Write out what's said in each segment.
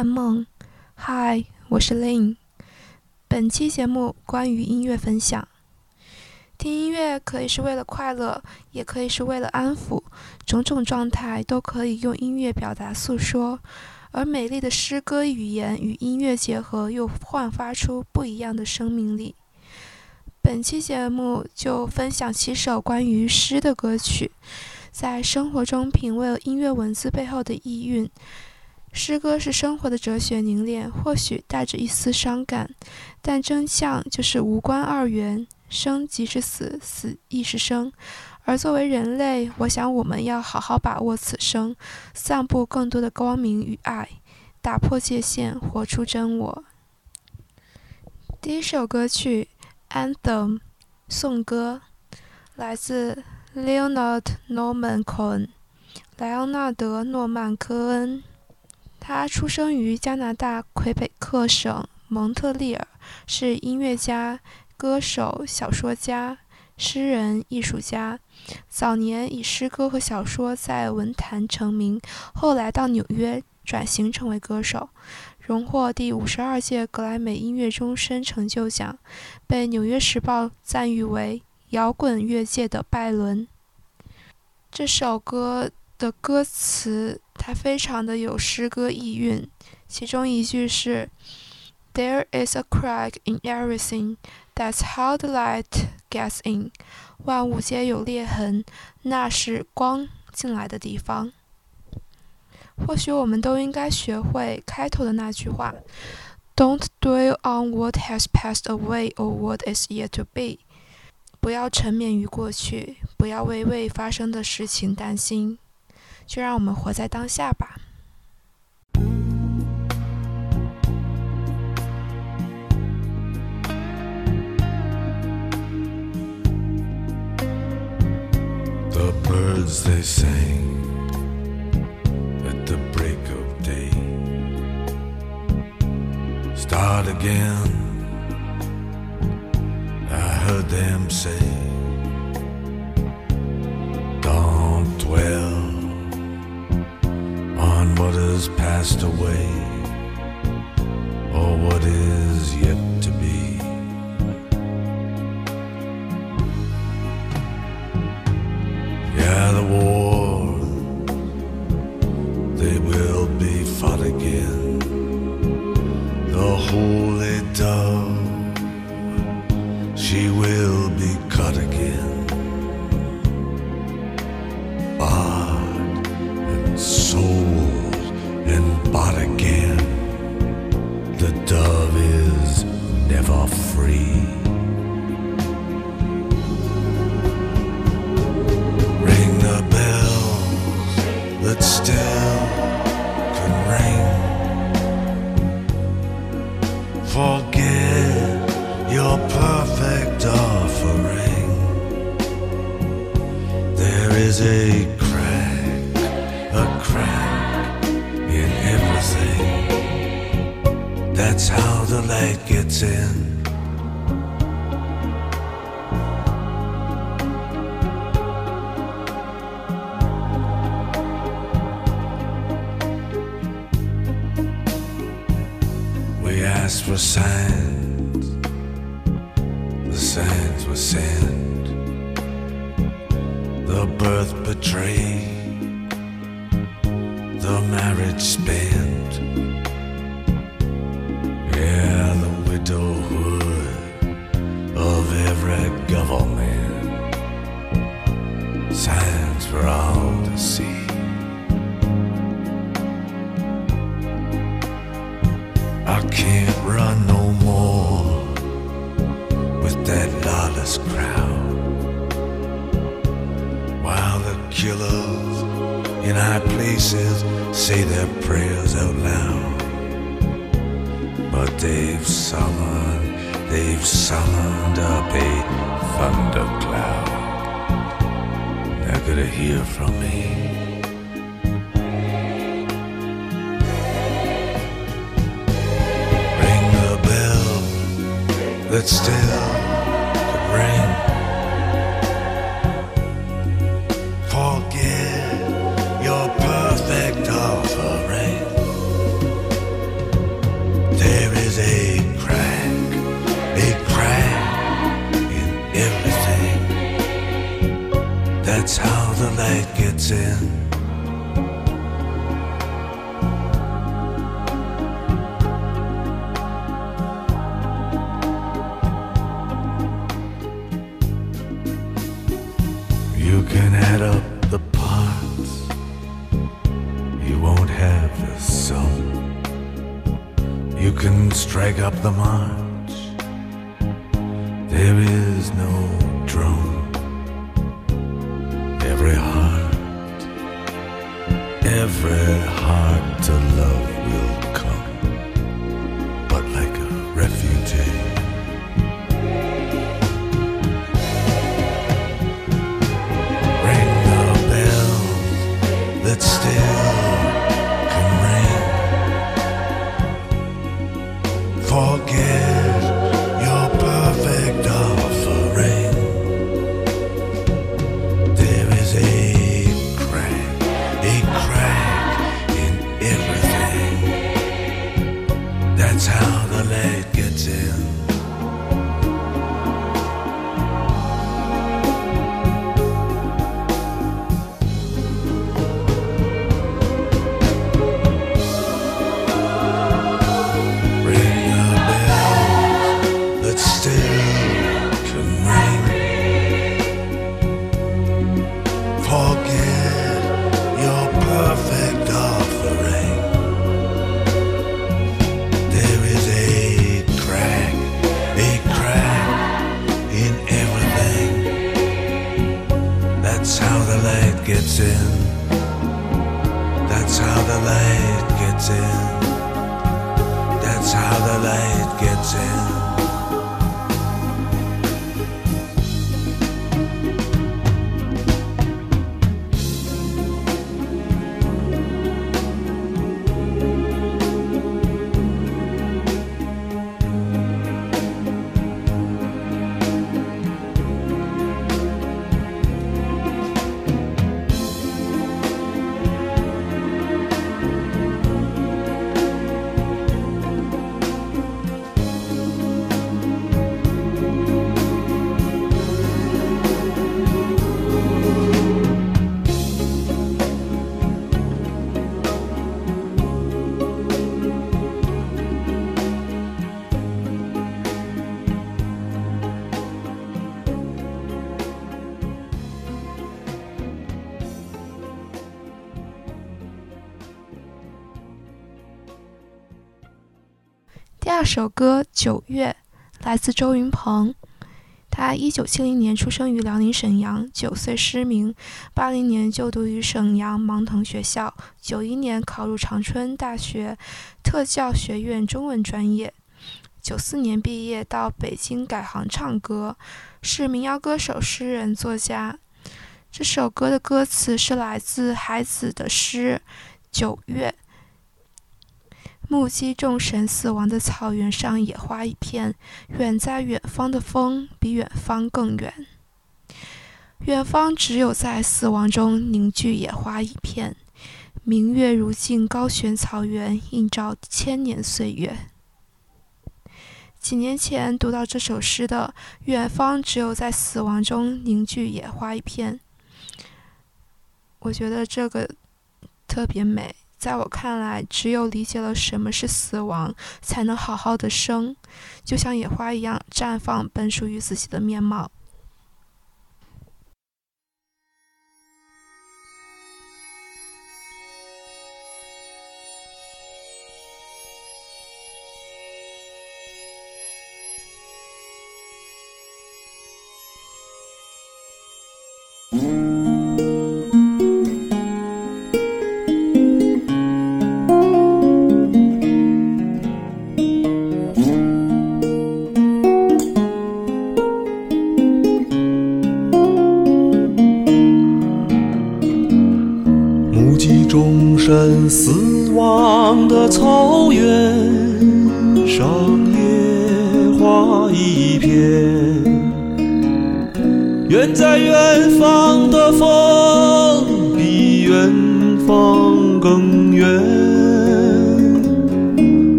安梦，Hi，我是 Lin。本期节目关于音乐分享。听音乐可以是为了快乐，也可以是为了安抚，种种状态都可以用音乐表达诉说。而美丽的诗歌语言与音乐结合，又焕发出不一样的生命力。本期节目就分享七首关于诗的歌曲，在生活中品味音乐文字背后的意蕴。诗歌是生活的哲学凝练，或许带着一丝伤感，但真相就是无关二元，生即是死，死亦是生。而作为人类，我想我们要好好把握此生，散布更多的光明与爱，打破界限，活出真我。第一首歌曲《Anthem》颂歌，来自 Leonard Norman Cohen，莱昂纳德·诺曼·科恩。他出生于加拿大魁北克省蒙特利尔，是音乐家、歌手、小说家、诗人、艺术家。早年以诗歌和小说在文坛成名，后来到纽约转型成为歌手，荣获第五十二届格莱美音乐终身成就奖，被《纽约时报》赞誉为“摇滚乐界的拜伦”。这首歌的歌词。它非常的有诗歌意蕴，其中一句是 "There is a crack in everything that's how the light gets in。万物皆有裂痕，那是光进来的地方。或许我们都应该学会开头的那句话 "Don't dwell on what has passed away or what is yet to be。不要沉湎于过去，不要为未发生的事情担心。就让我们活在当下吧。The birds they sing at the break of day. Start again, I heard them say. has passed away, or oh, what is yet That's how the light gets in. We asked for signs, the signs were sent, the birth betrayed. that still could ring. Forget your perfect offering. There is a crack, a crack in everything. That's how the light gets in. Break up the mind. 首歌《九月》来自周云蓬，他一九七零年出生于辽宁沈阳，九岁失明，八零年就读于沈阳盲童学校，九一年考入长春大学特教学院中文专业，九四年毕业到北京改行唱歌，是民谣歌手、诗人、作家。这首歌的歌词是来自海子的诗，《九月》。目击众神死亡的草原上，野花一片。远在远方的风，比远方更远。远方只有在死亡中凝聚野花一片。明月如镜，高悬草原，映照千年岁月。几年前读到这首诗的“远方只有在死亡中凝聚野花一片”，我觉得这个特别美。在我看来，只有理解了什么是死亡，才能好好的生，就像野花一样绽放本属于自己的面貌。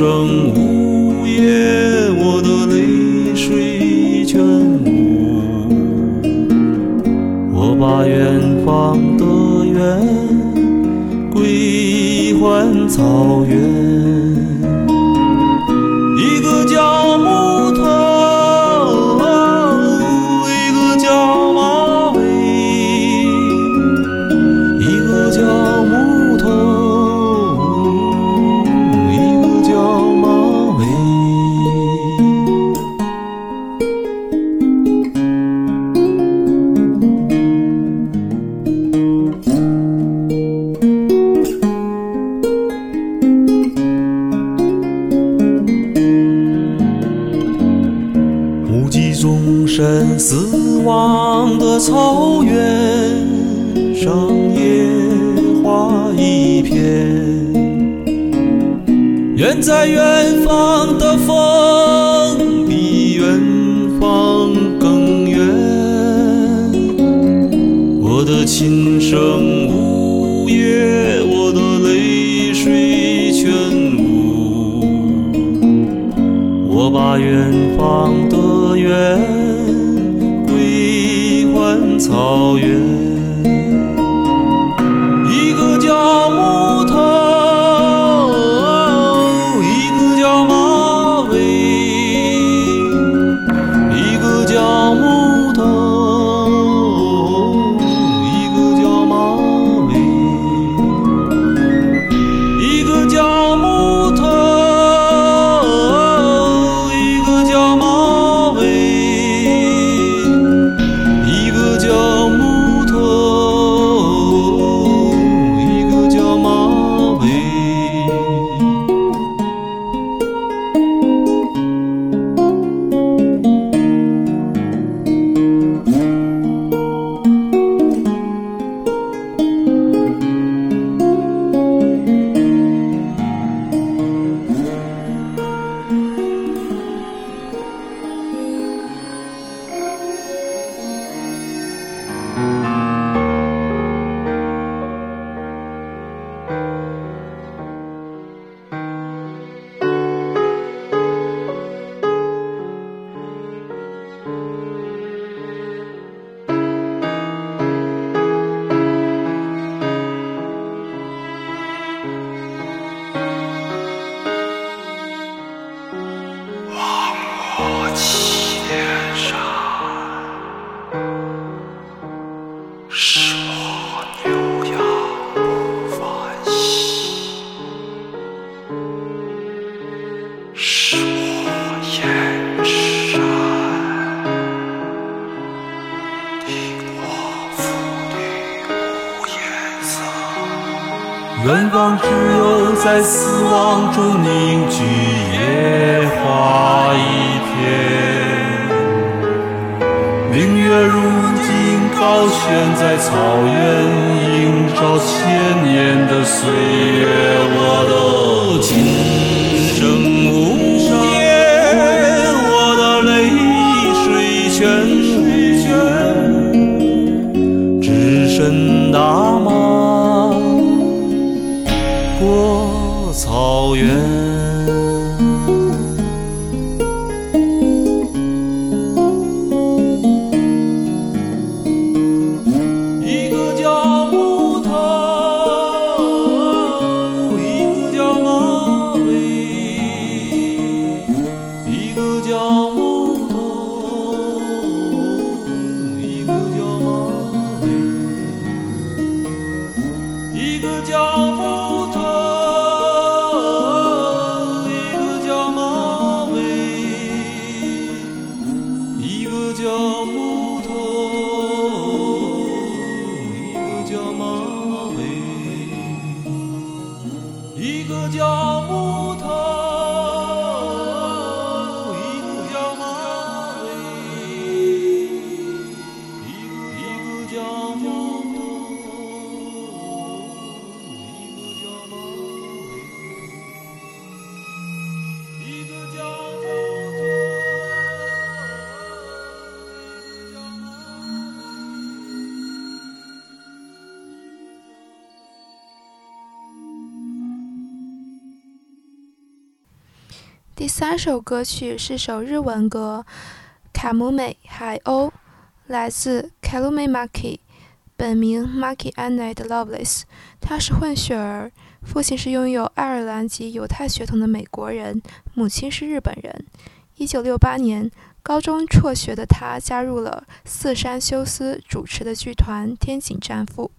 无声无言，我的泪水全无。我把远方的远归还草原。在远方的风，比远方更远。我的琴声呜咽，我的泪水全无。我把远方的远归还草原。三首歌曲是首日文歌，《卡姆美海鸥》，来自《卡姆美马奇》，本名马 o 安 e 德洛维斯，他是混血儿，父亲是拥有爱尔兰及犹太血统的美国人，母亲是日本人。一九六八年，高中辍学的他加入了四山修斯主持的剧团《天井战父。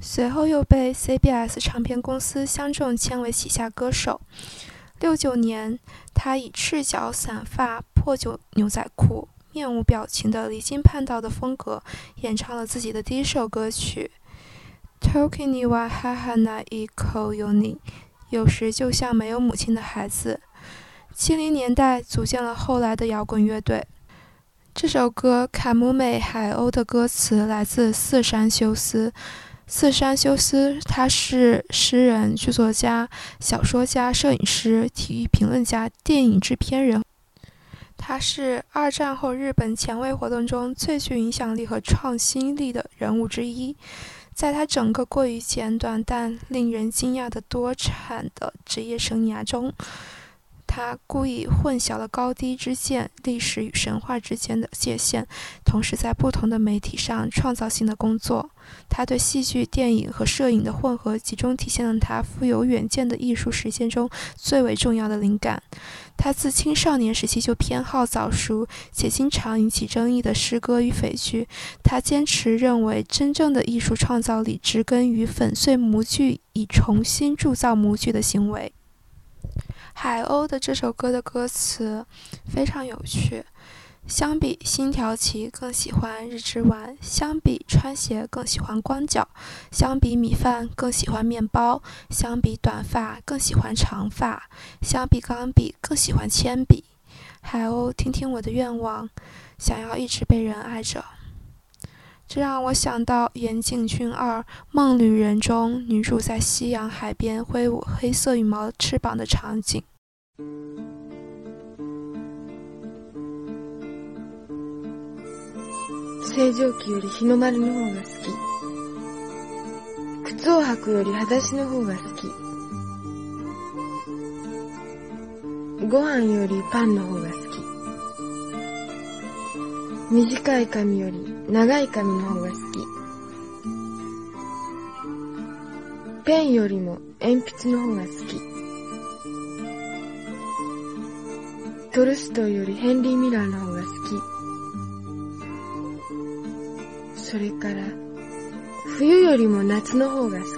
随后又被 CBS 唱片公司相中，签为旗下歌手。六九年，他以赤脚、散发、破旧牛仔裤、面无表情的离经叛道的风格，演唱了自己的第一首歌曲《Tokinwa ni h a n n a i k o yo ni》。有时就像没有母亲的孩子。七零年代组建了后来的摇滚乐队。这首歌《卡姆美海鸥》的歌词来自四山休斯。四山修斯，他是诗人、剧作家、小说家、摄影师、体育评论家、电影制片人。他是二战后日本前卫活动中最具影响力和创新力的人物之一。在他整个过于简短但令人惊讶的多产的职业生涯中。他故意混淆了高低之见、历史与神话之间的界限，同时在不同的媒体上创造性地工作。他对戏剧、电影和摄影的混合，集中体现了他富有远见的艺术实践中最为重要的灵感。他自青少年时期就偏好早熟且经常引起争议的诗歌与悲剧。他坚持认为，真正的艺术创造力植根于粉碎模具以重新铸造模具的行为。海鸥的这首歌的歌词非常有趣。相比星条旗，更喜欢日之丸；相比穿鞋，更喜欢光脚；相比米饭，更喜欢面包；相比短发，更喜欢长发；相比钢笔，更喜欢铅笔。海鸥，听听我的愿望，想要一直被人爱着。这让我想到《岩井俊二梦旅人》中女主在夕阳海边挥舞黑色羽毛翅膀的场景。蒸蒸機より日の丸の方が好き。靴を履くより裸足の方が好き。ご飯よりパンの方が好き。短い髪より長い髪の方が好き。ペンよりも鉛筆の方が好き。トルストイよりヘンリー・ミラーの方が好き。それから、冬よりも夏の方が好き。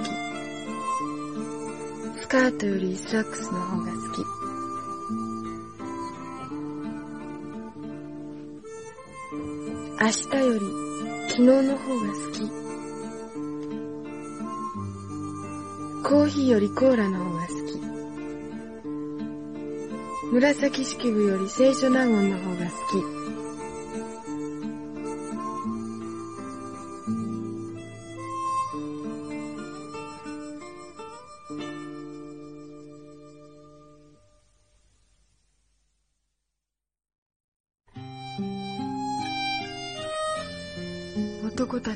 スカートよりサックスの方が好き。明日より昨日の方が好き。コーヒーよりコーラの方が好き。紫式部より聖書納言の方が好き。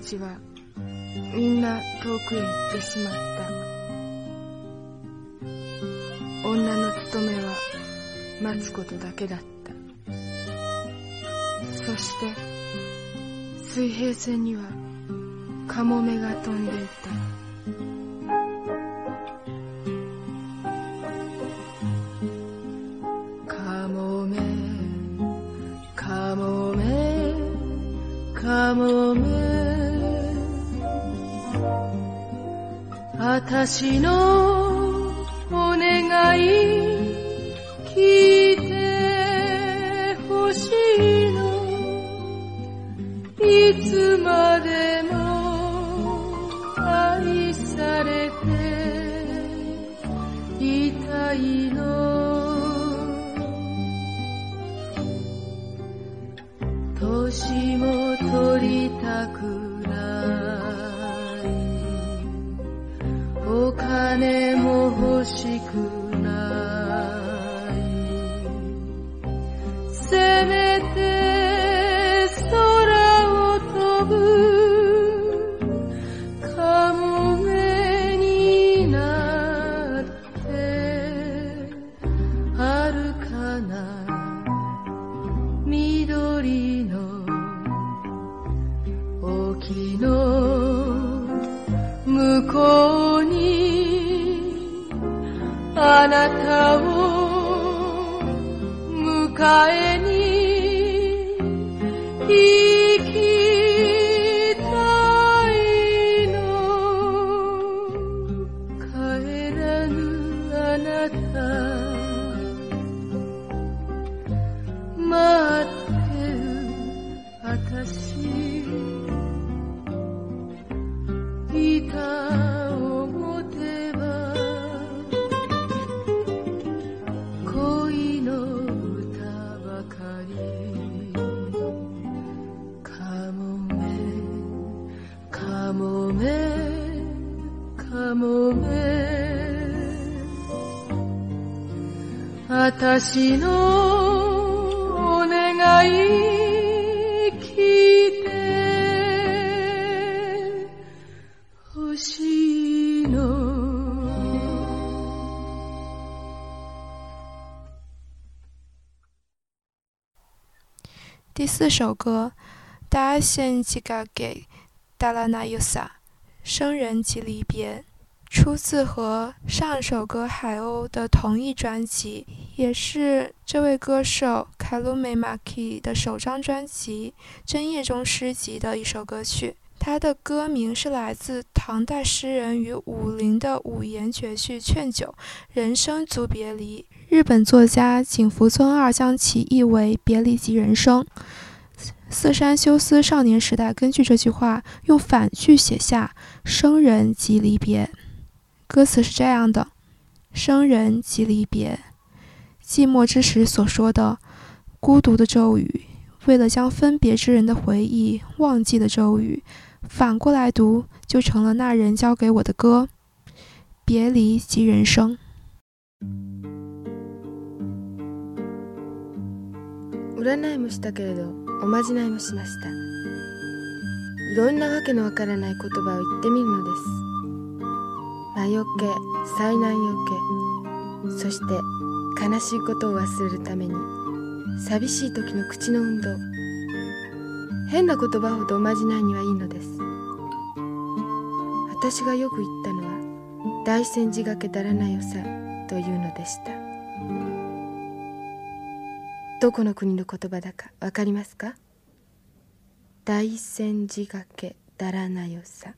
ちはみんな遠くへ行ってしまった女の務めは待つことだけだったそして水平線にはカモメが飛んでいた私のお願い聞いてほしいのいつまでも愛されていたいの的。第四首歌，《大仙吉嘎给达拉纳尤萨》，生人及离别。出自和上首歌《海鸥》的同一专辑，也是这位歌手卡鲁梅马基的首张专辑《真夜中诗集》的一首歌曲。它的歌名是来自唐代诗人于武陵的五言绝句《劝酒》，人生足别离。日本作家井福尊二将其译为“别离即人生”。四山修斯少年时代根据这句话用反句写下“生人即离别”。歌词是这样的：生人即离别，寂寞之时所说的孤独的咒语，为了将分别之人的回忆忘记的咒语。反过来读，就成了那人教给我的歌。别离即人生。魔除け災難よけそして悲しいことを忘れるために寂しい時の口の運動変な言葉ほどおまじないにはいいのです私がよく言ったのは大戦時がけだらないよさというのでしたどこの国の言葉だか分かりますか大戦時がけだらなよさ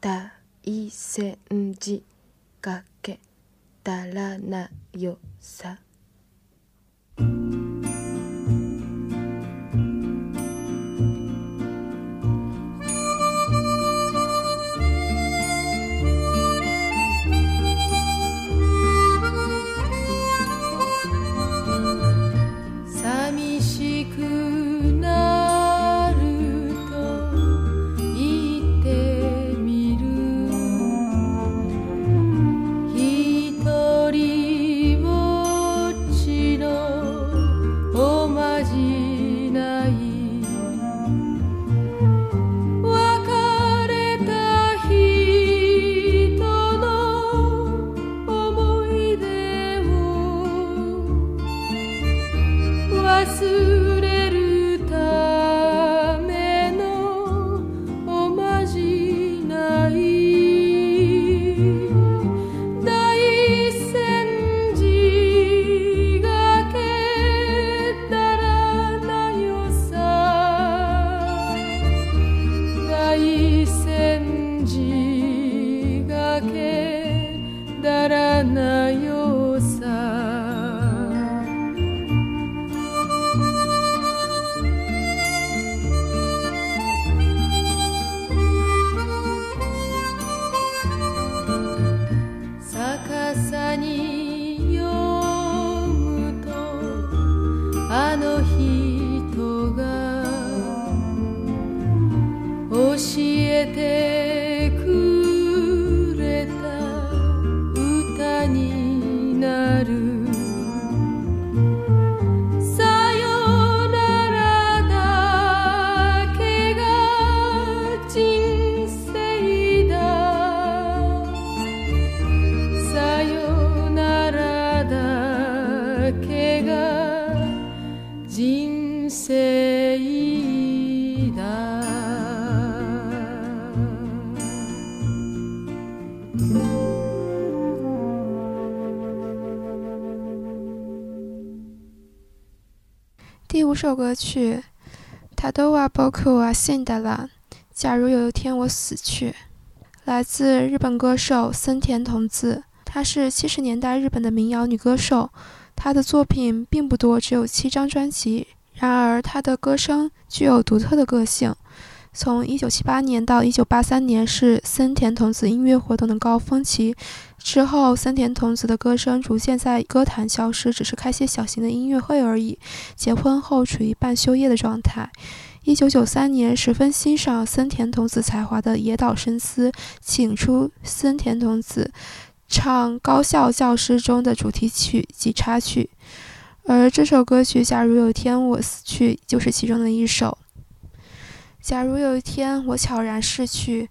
だいせんじかけたらなよさ」首歌曲《t 都啊包括 a b o k 假如有一天我死去，来自日本歌手森田童子。她是七十年代日本的民谣女歌手，她的作品并不多，只有七张专辑。然而，她的歌声具有独特的个性。从一九七八年到一九八三年是森田童子音乐活动的高峰期。之后，森田瞳子的歌声逐渐在歌坛消失，只是开些小型的音乐会而已。结婚后，处于半休业的状态。一九九三年，十分欣赏森田瞳子才华的野岛伸司，请出森田瞳子唱《高校教师》中的主题曲及插曲，而这首歌曲《假如有一天我死去》就是其中的一首。假如有一天我悄然逝去。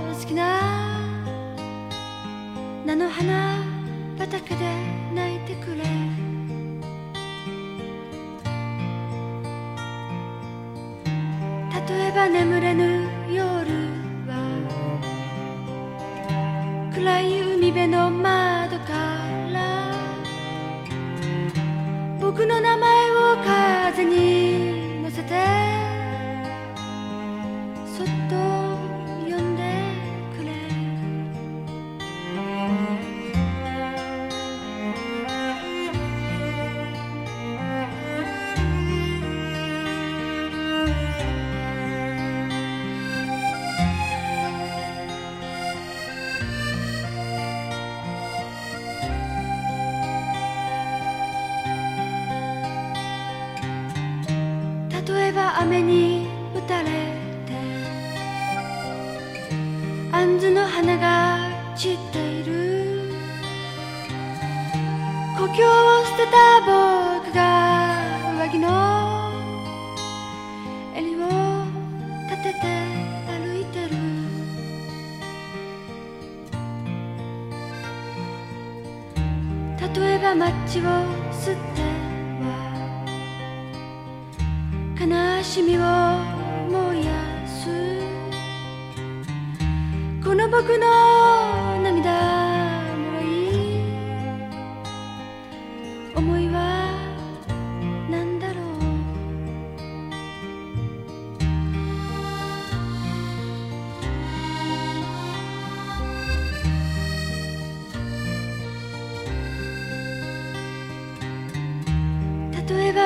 好きな菜の花畑で泣いてくれ例えば眠れぬ夜は暗い海辺の窓から僕の名前を風に乗せて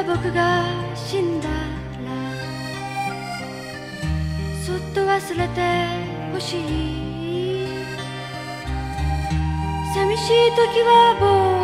が僕が死んだらそっと忘れてほしい寂しい時は僕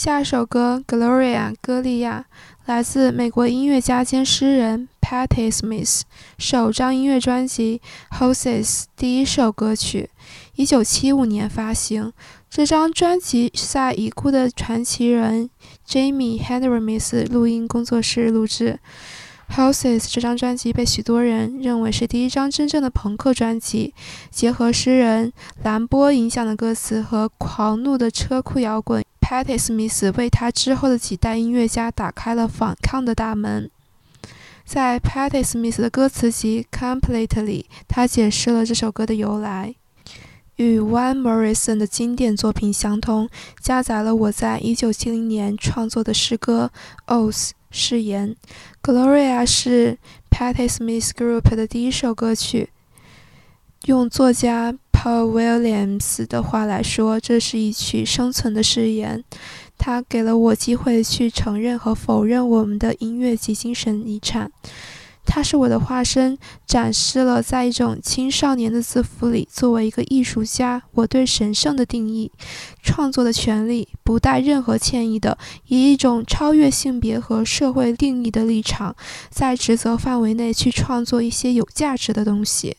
下首歌《Gloria》歌利亚，来自美国音乐家兼诗人 Patti Smith 首张音乐专辑《Horses》第一首歌曲，一九七五年发行。这张专辑在已故的传奇人 j a m i e h e n r s m i h 录音工作室录制。Houses 这张专辑被许多人认为是第一张真正的朋克专辑，结合诗人兰波影响的歌词和狂怒的车库摇滚，Patti Smith 为他之后的几代音乐家打开了反抗的大门。在 Patti Smith 的歌词集《Completely》，他解释了这首歌的由来，与 Van Morrison 的经典作品相通，夹杂了我在1970年创作的诗歌《Oath》。誓言，《Gloria》是 Patti Smith Group 的第一首歌曲。用作家 Paul Williams 的话来说，这是一曲生存的誓言。它给了我机会去承认和否认我们的音乐及精神遗产。他是我的化身，展示了在一种青少年的字符里，作为一个艺术家，我对神圣的定义、创作的权利，不带任何歉意的，以一种超越性别和社会定义的立场，在职责范围内去创作一些有价值的东西。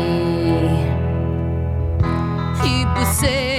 say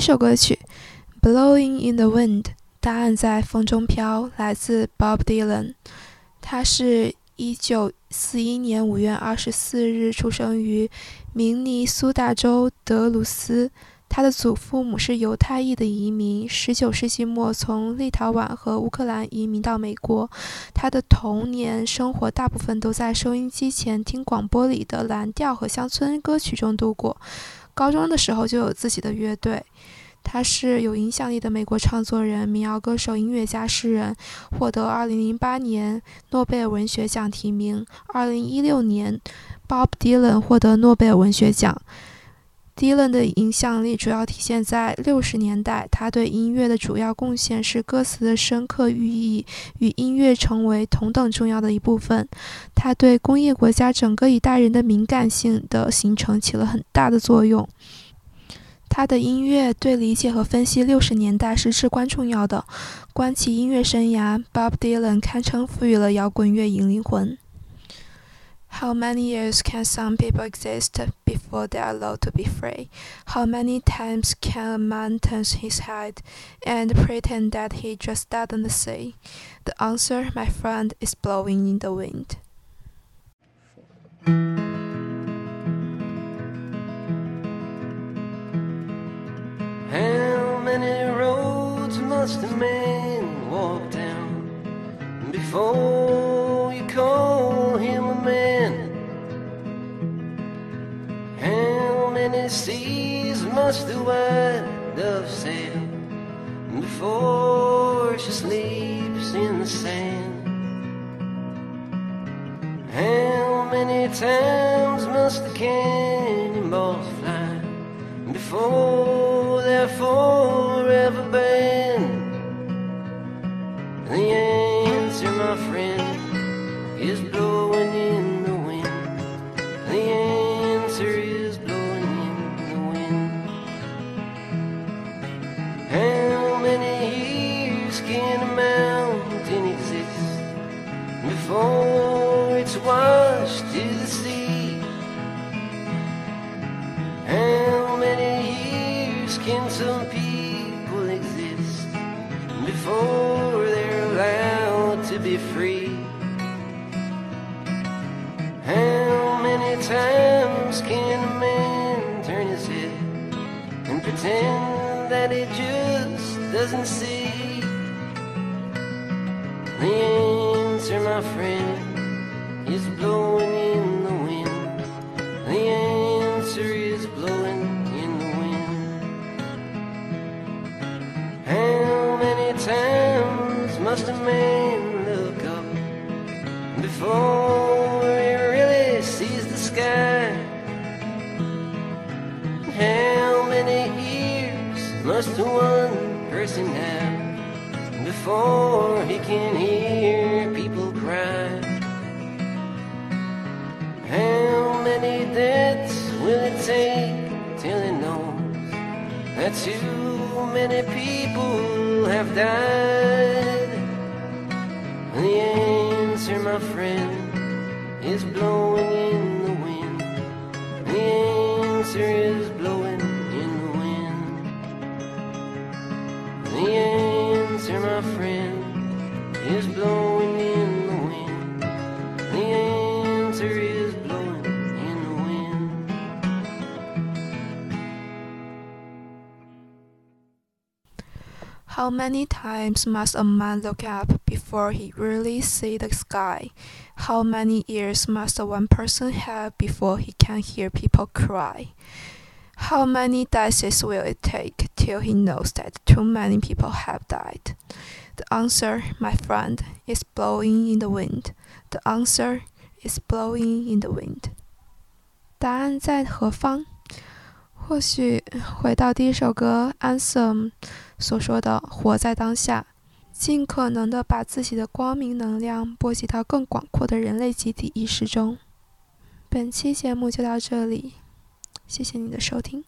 这首歌曲《Blowing in the Wind》，答案在风中飘，来自 Bob Dylan。他是一九四一年五月二十四日出生于明尼苏达州德鲁斯。他的祖父母是犹太裔的移民，十九世纪末从立陶宛和乌克兰移民到美国。他的童年生活大部分都在收音机前听广播里的蓝调和乡村歌曲中度过。高中的时候就有自己的乐队。他是有影响力的美国创作人、民谣歌手、音乐家、诗人，获得2008年诺贝尔文学奖提名。2016年，Bob Dylan 获得诺贝尔文学奖。Dylan 的影响力主要体现在六十年代，他对音乐的主要贡献是歌词的深刻寓意与音乐成为同等重要的一部分。他对工业国家整个一代人的敏感性的形成起了很大的作用。他的音乐对理解和分析六十年代是至关重要的。观其音乐生涯，Bob Dylan 堪称赋予了摇滚乐以灵魂。How many years can some people exist before they are allowed to be free? How many times can a man turn his head and pretend that he just doesn't see? The answer, my friend, is blowing in the wind. How many roads must a man walk down before you call him a man? How many seas must the white dove sail before she sleeps in the sand? How many times must the cannonballs fly before they're forever banned? The answer, my friend, is blow. will it take till it knows that too many people have died? And the answer, my friend, is blowing in the wind. The answer is blowing in the wind. The answer, my friend, is blowing. How many times must a man look up before he really see the sky? How many ears must one person have before he can hear people cry? How many deaths will it take till he knows that too many people have died? The answer, my friend, is blowing in the wind. The answer is blowing in the wind. 答案在何方？或许回到第一首歌《Anthem》。所说的“活在当下”，尽可能的把自己的光明能量波及到更广阔的人类集体意识中。本期节目就到这里，谢谢你的收听。